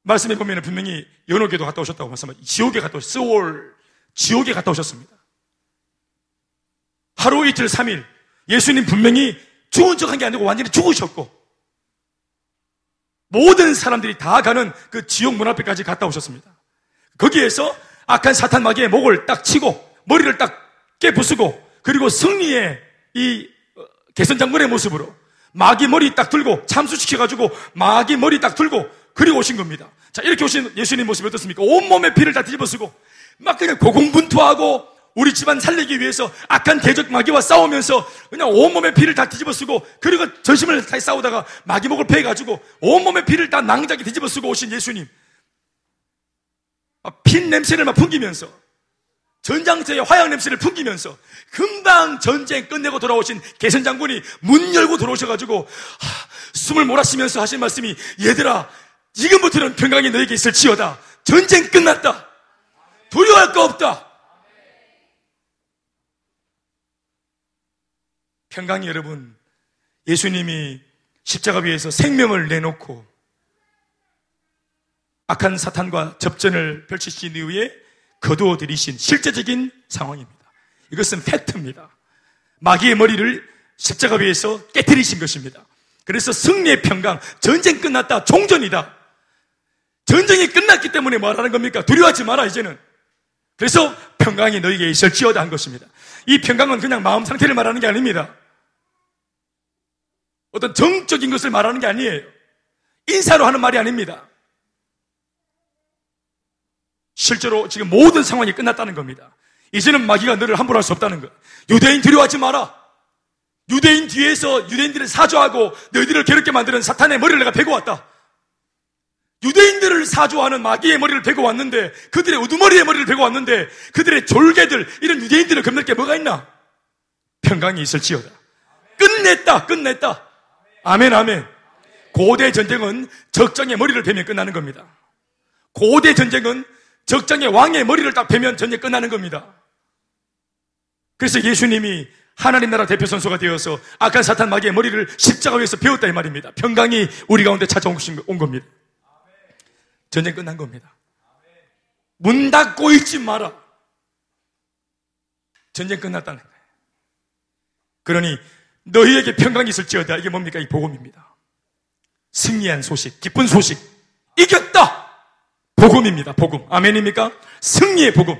말씀해 보면 분명히 연옥에도 갔다 오셨다고 말씀하죠. 지옥에 갔다 오셨, 스월, 지옥에 갔다 오셨습니다. 하루 이틀 삼일 예수님 분명히 죽은 척한 게 아니고 완전히 죽으셨고 모든 사람들이 다 가는 그 지옥 문 앞에까지 갔다 오셨습니다. 거기에서 악한 사탄 마귀의 목을 딱 치고 머리를 딱 깨부수고 그리고 승리의 이 어, 개선 장군의 모습으로 마귀 머리 딱 들고 참수시켜 가지고 마귀 머리 딱 들고 그리고 오신 겁니다. 자, 이렇게 오신 예수님 모습이 어떻습니까? 온 몸에 피를 다 뒤집어 쓰고 막 그냥 고공분투하고 우리 집안 살리기 위해서 악한 대적 마귀와 싸우면서 그냥 온몸에 피를 다 뒤집어 쓰고 그리고 전심을 다 싸우다가 마귀 목을 베가지고 온몸에 피를 다 낭자게 뒤집어 쓰고 오신 예수님. 핀 냄새를 막 풍기면서 전장터의 화약 냄새를 풍기면서 금방 전쟁 끝내고 돌아오신 개선 장군이 문 열고 들어오셔가지고 하, 숨을 몰아쉬면서 하신 말씀이 얘들아 지금부터는 평강이 너에게 있을 지어다. 전쟁 끝났다. 두려워할 거 없다 평강이 여러분, 예수님이 십자가 위에서 생명을 내놓고 악한 사탄과 접전을 펼치신 이후에 거두어 들이신 실제적인 상황입니다. 이것은 팩트입니다. 마귀의 머리를 십자가 위에서 깨뜨리신 것입니다. 그래서 승리의 평강, 전쟁 끝났다, 종전이다. 전쟁이 끝났기 때문에 말하는 겁니까? 두려워하지 마라, 이제는. 그래서 평강이 너에게 있을지어다 한 것입니다. 이 평강은 그냥 마음 상태를 말하는 게 아닙니다. 어떤 정적인 것을 말하는 게 아니에요. 인사로 하는 말이 아닙니다. 실제로 지금 모든 상황이 끝났다는 겁니다. 이제는 마귀가 너를 함부로 할 수 없다는 것. 유대인 두려워하지 마라. 유대인 뒤에서 유대인들을 사조하고 너희들을 괴롭게 만드는 사탄의 머리를 내가 베고 왔다. 유대인들을 사조하는 마귀의 머리를 베고 왔는데 그들의 우두머리의 머리를 베고 왔는데 그들의 졸개들 이런 유대인들을 겁낼 게 뭐가 있나? 평강이 있을지어다. 끝냈다. 끝냈다. 아멘, 아멘. 고대 전쟁은 적장의 머리를 베면 끝나는 겁니다. 고대 전쟁은 적장의 왕의 머리를 딱 베면 전쟁 끝나는 겁니다. 그래서 예수님이 하나님 나라 대표 선수가 되어서 악한 사탄 마귀의 머리를 십자가 위에서 배웠다 이 말입니다. 평강이 우리 가운데 찾아온 겁니다. 전쟁 끝난 겁니다. 문 닫고 있지 마라. 전쟁 끝났다는 거예요. 그러니 너희에게 평강이 있을지어다. 이게 뭡니까? 이 복음입니다. 승리한 소식, 기쁜 소식. 이겼다! 복음입니다. 복음. 아멘입니까? 승리의 복음.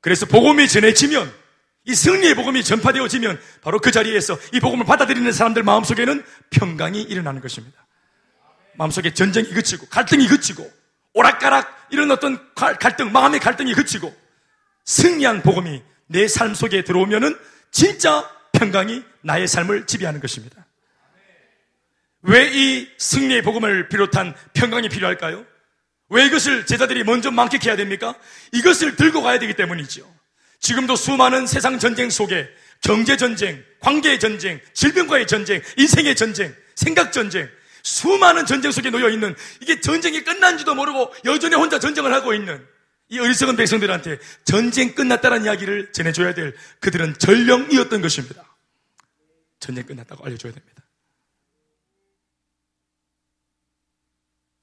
그래서 복음이 전해지면 이 승리의 복음이 전파되어지면 바로 그 자리에서 이 복음을 받아들이는 사람들 마음속에는 평강이 일어나는 것입니다. 마음속에 전쟁이 그치고 갈등이 그치고 오락가락 이런 어떤 갈등, 마음의 갈등이 그치고 승리한 복음이 내 삶 속에 들어오면은 진짜 평강이 나의 삶을 지배하는 것입니다. 왜 이 승리의 복음을 비롯한 평강이 필요할까요? 왜 이것을 제자들이 먼저 만끽해야 됩니까? 이것을 들고 가야 되기 때문이죠. 지금도 수많은 세상 전쟁 속에 경제 전쟁, 관계의 전쟁, 질병과의 전쟁, 인생의 전쟁, 생각 전쟁, 수많은 전쟁 속에 놓여 있는 이게 전쟁이 끝난지도 모르고 여전히 혼자 전쟁을 하고 있는 이 어리석은 백성들한테 전쟁 끝났다는 이야기를 전해줘야 될 그들은 전령이었던 것입니다. 전쟁 끝났다고 알려줘야 됩니다.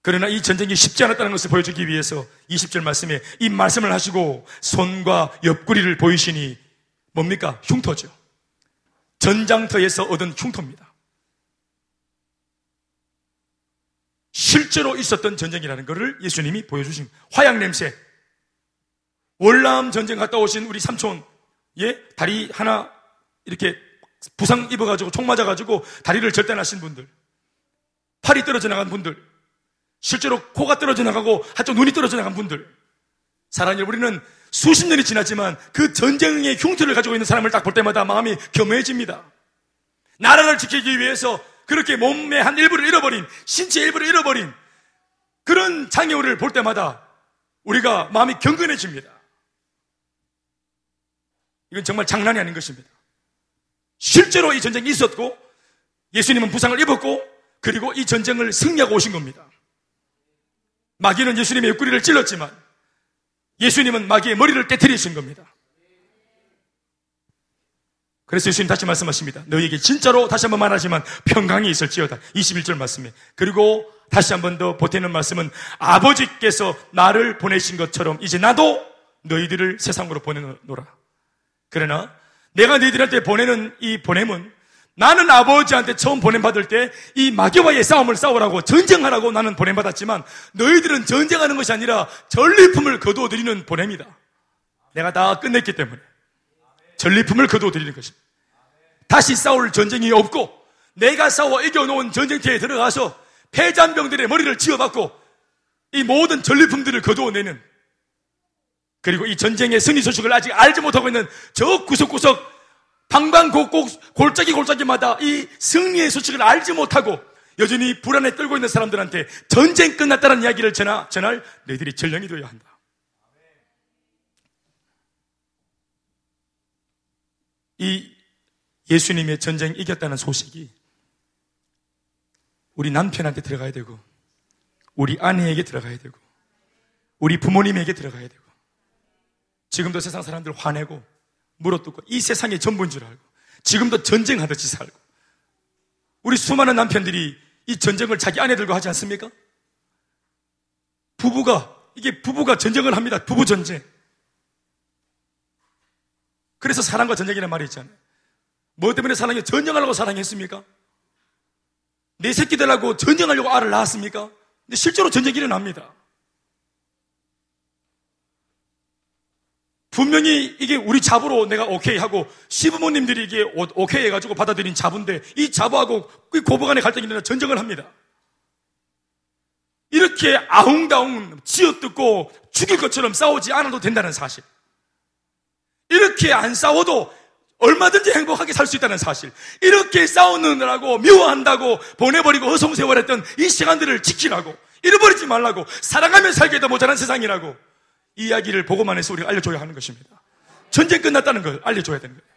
그러나 이 전쟁이 쉽지 않았다는 것을 보여주기 위해서 20절 말씀에 이 말씀을 하시고 손과 옆구리를 보이시니 뭡니까? 흉터죠. 전장터에서 얻은 흉터입니다. 실제로 있었던 전쟁이라는 것을 예수님이 보여주신 화양 냄새. 월남 전쟁 갔다 오신 우리 삼촌, 예? 다리 하나 이렇게 부상 입어가지고 총 맞아가지고 다리를 절단하신 분들, 팔이 떨어져 나간 분들, 실제로 코가 떨어져 나가고 한쪽 눈이 떨어져 나간 분들, 사랑하는 우리는 수십 년이 지났지만 그 전쟁의 흉터를 가지고 있는 사람을 딱 볼 때마다 마음이 겸해집니다. 나라를 지키기 위해서 그렇게 몸의 한 일부를 잃어버린, 신체 일부를 잃어버린 그런 장애우를 볼 때마다 우리가 마음이 경건해집니다. 이건 정말 장난이 아닌 것입니다. 실제로 이 전쟁이 있었고 예수님은 부상을 입었고 그리고 이 전쟁을 승리하고 오신 겁니다. 마귀는 예수님의 옆구리를 찔렀지만 예수님은 마귀의 머리를 깨뜨리신 겁니다. 그래서 예수님 다시 말씀하십니다. 너희에게 진짜로 다시 한번 말하지만 평강이 있을지어다. 21절 말씀에. 그리고 다시 한번 더 보태는 말씀은 아버지께서 나를 보내신 것처럼 이제 나도 너희들을 세상으로 보내노라. 그러나 내가 너희들한테 보내는 이 보냄은 나는 아버지한테 처음 보냄받을 때 이 마귀와의 싸움을 싸우라고 전쟁하라고 나는 보냄받았지만 너희들은 전쟁하는 것이 아니라 전리품을 거두어 드리는 보냄이다. 내가 다 끝냈기 때문에. 전리품을 거두어 드리는 것입니다. 다시 싸울 전쟁이 없고 내가 싸워 이겨놓은 전쟁터에 들어가서 폐잔병들의 머리를 지어받고 이 모든 전리품들을 거두어내는 그리고 이 전쟁의 승리 소식을 아직 알지 못하고 있는 저 구석구석 방방곡곡 골짜기 골짜기마다 이 승리의 소식을 알지 못하고 여전히 불안에 떨고 있는 사람들한테 전쟁 끝났다는 이야기를 전하, 전할 너희들이 전령이 되어야 한다. 이 예수님의 전쟁 이겼다는 소식이 우리 남편한테 들어가야 되고, 우리 아내에게 들어가야 되고, 우리 부모님에게 들어가야 되고, 지금도 세상 사람들 화내고, 물어뜯고 이 세상의 전부인 줄 알고 지금도 전쟁하듯이 살고 우리 수많은 남편들이 이 전쟁을 자기 아내들과 하지 않습니까? 부부가 이게 부부가 전쟁을 합니다. 부부 전쟁. 그래서 사랑과 전쟁이라는 말이 있잖아요. 뭐 때문에 사랑이 전쟁하려고 사랑했습니까? 내 새끼들하고 전쟁하려고 알을 낳았습니까? 근데 실제로 전쟁이 일어납니다. 분명히 이게 우리 잡으로 내가 오케이 하고 시부모님들이 이게 오케이 해가지고 받아들인 자부인데 이 자부하고 그 고부 간의 갈등이 일어나 전쟁을 합니다. 이렇게 아웅다웅 지어뜯고 죽일 것처럼 싸우지 않아도 된다는 사실. 이렇게 안 싸워도 얼마든지 행복하게 살 수 있다는 사실. 이렇게 싸우느라고 미워한다고 보내버리고 허송세월했던 이 시간들을 지키라고 잃어버리지 말라고 사랑하며 살기에도 모자란 세상이라고 이야기를 보고만 해서 우리가 알려줘야 하는 것입니다. 전쟁 끝났다는 걸 알려줘야 되는 거예요.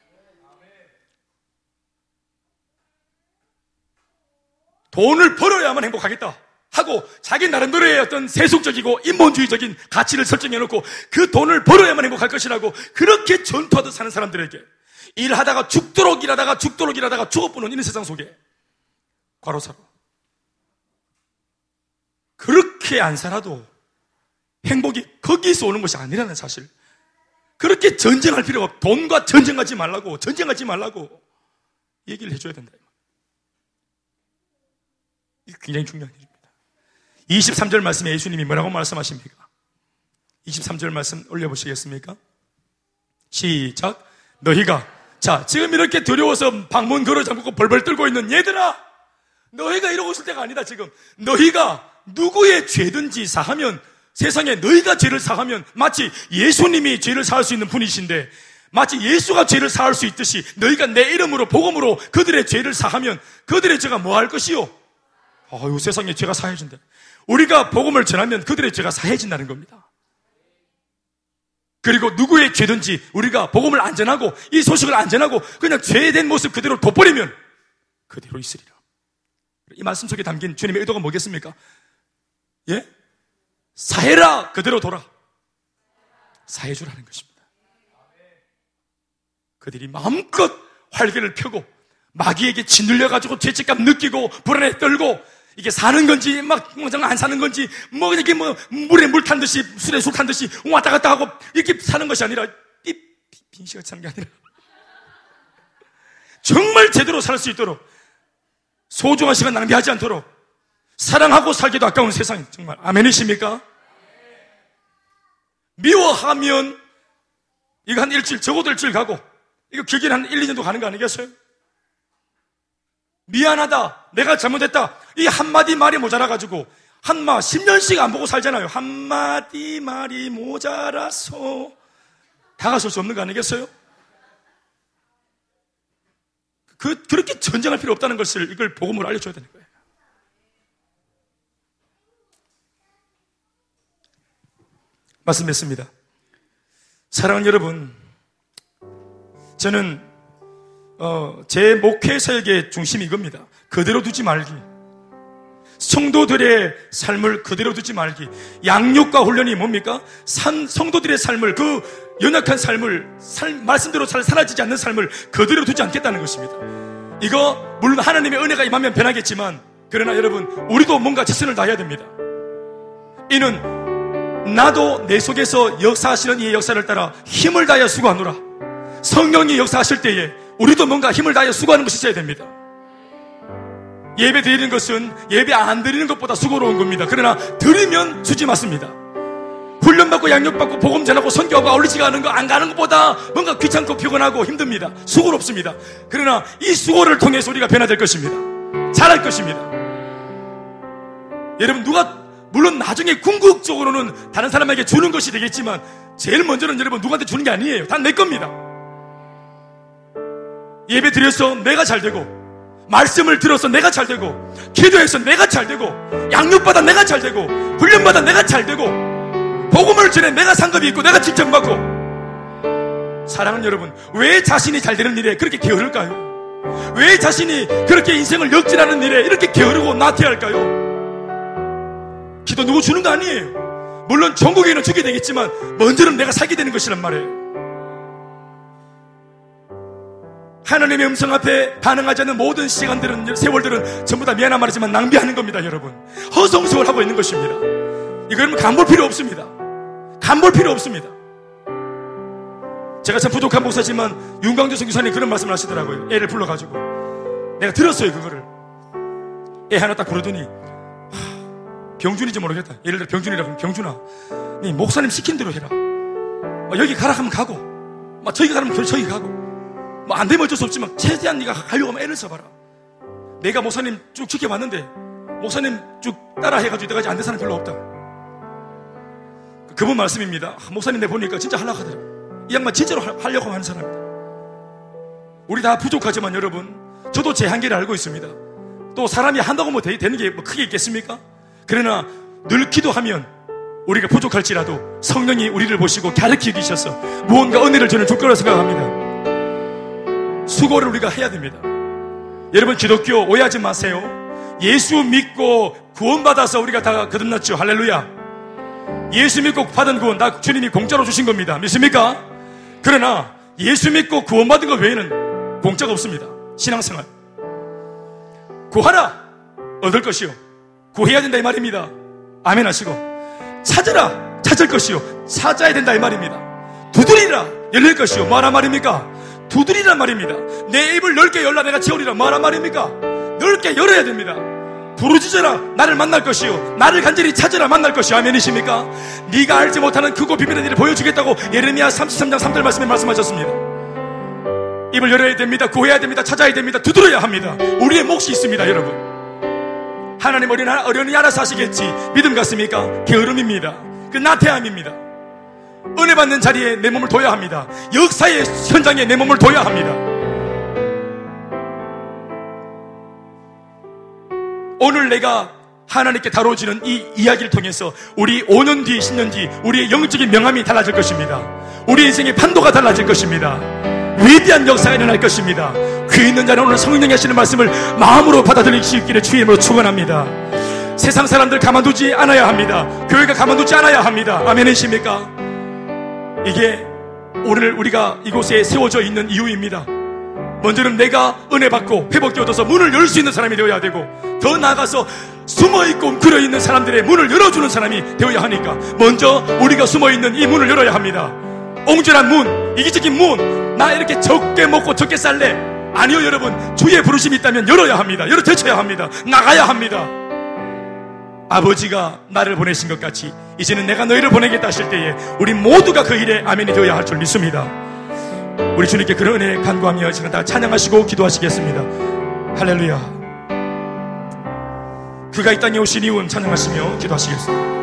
돈을 벌어야만 행복하겠다 하고 자기 나름대로의 어떤 세속적이고 인본주의적인 가치를 설정해놓고 그 돈을 벌어야만 행복할 것이라고 그렇게 전투하듯 사는 사람들에게 일하다가 죽도록 일하다가 죽도록 일하다가 죽어보는 이런 세상 속에 과로사로 그렇게 안 살아도 행복이 거기서 오는 것이 아니라는 사실. 그렇게 전쟁할 필요가 없, 돈과 전쟁하지 말라고, 전쟁하지 말라고 얘기를 해줘야 된다. 이 굉장히 중요한 일입니다. 23절 말씀에 예수님이 뭐라고 말씀하십니까? 23절 말씀 올려보시겠습니까? 시작. 너희가, 자, 지금 이렇게 두려워서 방문 걸어 잠그고 벌벌 떨고 있는 얘들아! 너희가 이러고 있을 때가 아니다, 지금. 너희가 누구의 죄든지 사하면 세상에 너희가 죄를 사하면 마치 예수님이 죄를 사할 수 있는 분이신데 마치 예수가 죄를 사할 수 있듯이 너희가 내 이름으로 복음으로 그들의 죄를 사하면 그들의 죄가 뭐 할 것이요? 아유 세상에 죄가 사해진다. 우리가 복음을 전하면 그들의 죄가 사해진다는 겁니다. 그리고 누구의 죄든지 우리가 복음을 안전하고 이 소식을 안전하고 그냥 죄된 모습 그대로 돋버리면 그대로 있으리라. 이 말씀 속에 담긴 주님의 의도가 뭐겠습니까? 예? 사해라 그대로 돌아. 사해주라는 것입니다. 그들이 마음껏 활개를 펴고 마귀에게 짓눌려 가지고 죄책감 느끼고 불안에 떨고 이게 사는 건지 막안 사는 건지 뭐 이렇게 뭐 물에 물 탄 듯이 술에 술 탄 듯이 왔다 갔다 하고 이렇게 사는 것이 아니라 빈시같이 사는 게 아니라 정말 제대로 살 수 있도록 소중한 시간 낭비하지 않도록 사랑하고 살기도 아까운 세상 정말 아멘이십니까? 미워하면 이거 한 일주일 적어도 일주일 가고 이거 길게는 한 1, 2년도 가는 거 아니겠어요? 미안하다. 내가 잘못했다. 이 한마디 말이 모자라가지고 한마 10년씩 안 보고 살잖아요. 한마디 말이 모자라서 다가설 수 없는 거 아니겠어요? 그, 그렇게 전쟁할 필요 없다는 것을 이걸 복음으로 알려줘야 되는 거예요. 말씀했습니다. 사랑하는 여러분, 저는 어, 제 목회 설계 중심이 이겁니다. 그대로 두지 말기. 성도들의 삶을 그대로 두지 말기. 양육과 훈련이 뭡니까? 산, 성도들의 삶을 그 연약한 삶을 살, 말씀대로 잘 사라지지 않는 삶을 그대로 두지 않겠다는 것입니다. 이거 물론 하나님의 은혜가 임하면 변하겠지만 그러나 여러분 우리도 뭔가 최선을 다해야 됩니다. 이는 나도 내 속에서 역사하시는 이 역사를 따라 힘을 다하여 수고하노라. 성령이 역사하실 때에 우리도 뭔가 힘을 다해 수고하는 것이 있어야 됩니다. 예배 드리는 것은 예배 안 드리는 것보다 수고로운 겁니다. 그러나 드리면 수지 맞습니다. 훈련받고 양육받고 복음 전하고 선교하고 아울리지가 않은 거안 가는 것보다 뭔가 귀찮고 피곤하고 힘듭니다. 수고롭습니다. 그러나 이 수고를 통해서 우리가 변화될 것입니다. 잘할 것입니다. 여러분 누가 물론 나중에 궁극적으로는 다른 사람에게 주는 것이 되겠지만 제일 먼저는 여러분 누구한테 주는 게 아니에요. 다 내 겁니다. 예배 드려서 내가 잘 되고 말씀을 들어서 내가 잘 되고 기도해서 내가 잘 되고 양육받아 내가 잘 되고 훈련받아 내가 잘 되고 복음을 전해 내가 상급이 있고 내가 칭찬받고 사랑하는 여러분 왜 자신이 잘 되는 일에 그렇게 게으를까요? 왜 자신이 그렇게 인생을 역진하는 일에 이렇게 게으르고 나태할까요? 기도 누구 주는 거 아니에요 물론 전국에는 주게 되겠지만 먼저는 내가 살게 되는 것이란 말이에요 하나님의 음성 앞에 반응하지 않는 모든 시간들은, 세월들은 전부 다 미안한 말이지만 낭비하는 겁니다, 여러분. 허송세월 하고 있는 것입니다. 이거 여러분 간볼 필요 없습니다. 간볼 필요 없습니다. 제가 참 부족한 목사지만 윤광주 선교사님 그런 말씀을 하시더라고요. 애를 불러가지고. 내가 들었어요, 그거를. 애 하나 딱 부르더니, 하, 병준인지 모르겠다. 예를 들어 병준이라 그러면 병준아, 네 목사님 시킨 대로 해라. 어, 여기 가라 하면 가고, 막 저기 가라면 저기 가고. 뭐 안 되면 어쩔 수 없지만 최대한 네가 가려고 하면 애를 써봐라. 내가 목사님 쭉 지켜봤는데 목사님 쭉 따라 해가지고 내가 안된 사람 별로 없다. 그분 말씀입니다. 아, 목사님 내 보니까 진짜 하려고 하더라. 이 양반 진짜로 하려고 하는 사람입니다. 우리 다 부족하지만 여러분, 저도 제 한계를 알고 있습니다. 또 사람이 한다고 뭐 되는 게뭐 크게 있겠습니까? 그러나 늘 기도하면 우리가 부족할지라도 성령이 우리를 보시고 가르치기 계셔서 무언가 은혜를 저는 줄 거라 생각합니다. 수고를 우리가 해야 됩니다. 여러분 기독교 오해하지 마세요. 예수 믿고 구원받아서 우리가 다 거듭났죠. 할렐루야. 예수 믿고 받은 구원 다 주님이 공짜로 주신 겁니다. 믿습니까? 그러나 예수 믿고 구원받은 것 외에는 공짜가 없습니다. 신앙생활. 구하라 얻을 것이요. 구해야 된다 이 말입니다. 아멘 하시고 찾으라 찾을 것이요. 찾아야 된다 이 말입니다. 두드리라 열릴 것이요. 뭐하란 말입니까? 두드리란 말입니다. 내 입을 넓게 열라 내가 채우리라 말한 말입니까? 넓게 열어야 됩니다. 부르짖어라 나를 만날 것이요 나를 간절히 찾으라 만날 것이요 아멘이십니까? 네가 알지 못하는 크고 비밀한 일을 보여주겠다고 예레미야 33장 3절 말씀에 말씀하셨습니다. 입을 열어야 됩니다. 구해야 됩니다. 찾아야 됩니다. 두드려야 합니다. 우리의 몫이 있습니다, 여러분. 하나님 어린 어련히 알아서 하시겠지. 믿음 같습니까? 게으름입니다. 그 나태함입니다. 은혜 받는 자리에 내 몸을 둬야 합니다. 역사의 현장에 내 몸을 둬야 합니다. 오늘 내가 하나님께 다뤄지는 이 이야기를 통해서 우리 5년 뒤, 10년 뒤 우리의 영적인 명함이 달라질 것입니다. 우리 인생의 판도가 달라질 것입니다. 위대한 역사가 일어날 것입니다. 귀 있는 자는 오늘 성령이 하시는 말씀을 마음으로 받아들일 수 있기를 주의 이름으로 축원합니다. 세상 사람들 가만두지 않아야 합니다. 교회가 가만두지 않아야 합니다. 아멘이십니까? 이게 오늘 우리가 이곳에 세워져 있는 이유입니다. 먼저는 내가 은혜 받고 회복되어 얻어서 문을 열 수 있는 사람이 되어야 되고 더 나아가서 숨어 있고 웅크려 있는 사람들의 문을 열어주는 사람이 되어야 하니까 먼저 우리가 숨어 있는 이 문을 열어야 합니다. 옹졸한 문, 이기적인 문, 나 이렇게 적게 먹고 적게 살래. 아니요, 여러분. 주의 부르심이 있다면 열어야 합니다. 열어 제쳐야 합니다. 나가야 합니다. 아버지가 나를 보내신 것 같이 이제는 내가 너희를 보내겠다 하실 때에 우리 모두가 그 일에 아멘이 되어야 할 줄 믿습니다. 우리 주님께 그런 은혜 간구하며 지금 다 찬양하시고 기도하시겠습니다. 할렐루야. 그가 이 땅에 오신 이유는 찬양하시며 기도하시겠습니다.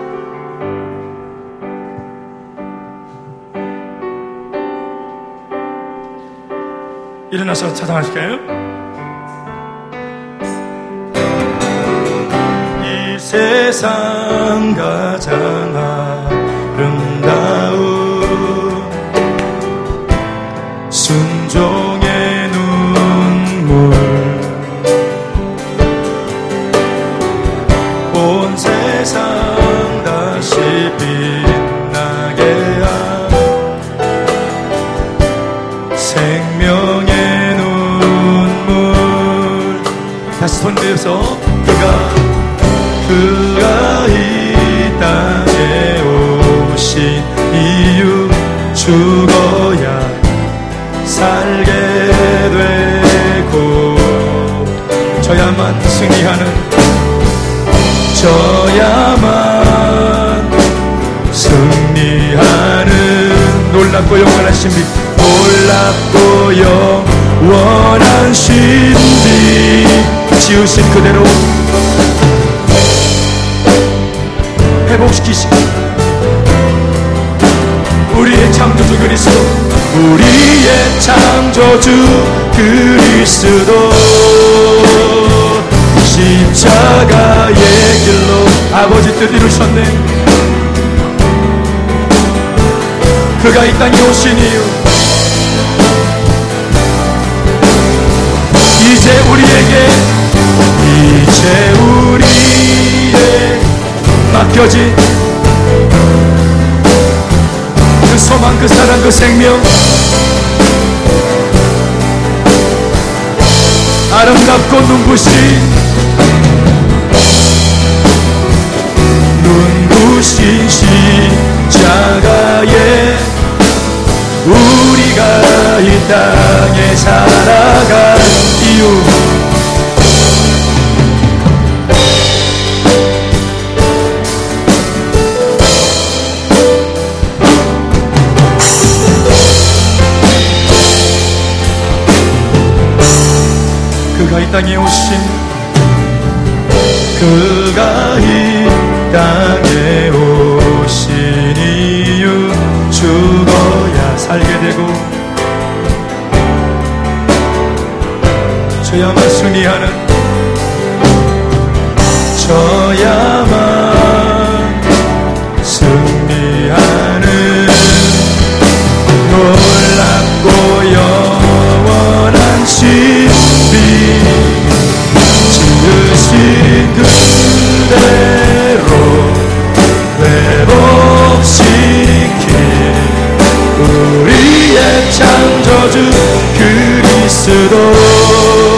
일어나서 찬양하실까요? 이 세상 가장 아 그 사랑 그 생명. 아름답고 눈부신 눈부신 십자가에 우리가 이 땅에 살아갈 이유 땅에 오신 그가 이 땅에 오신 이유 죽어야 살게 되고 저야만 순리하는 저야만 승리하는 놀랍고 영원한 신 그대로 회복시킨 우리의 창조주 그리스도.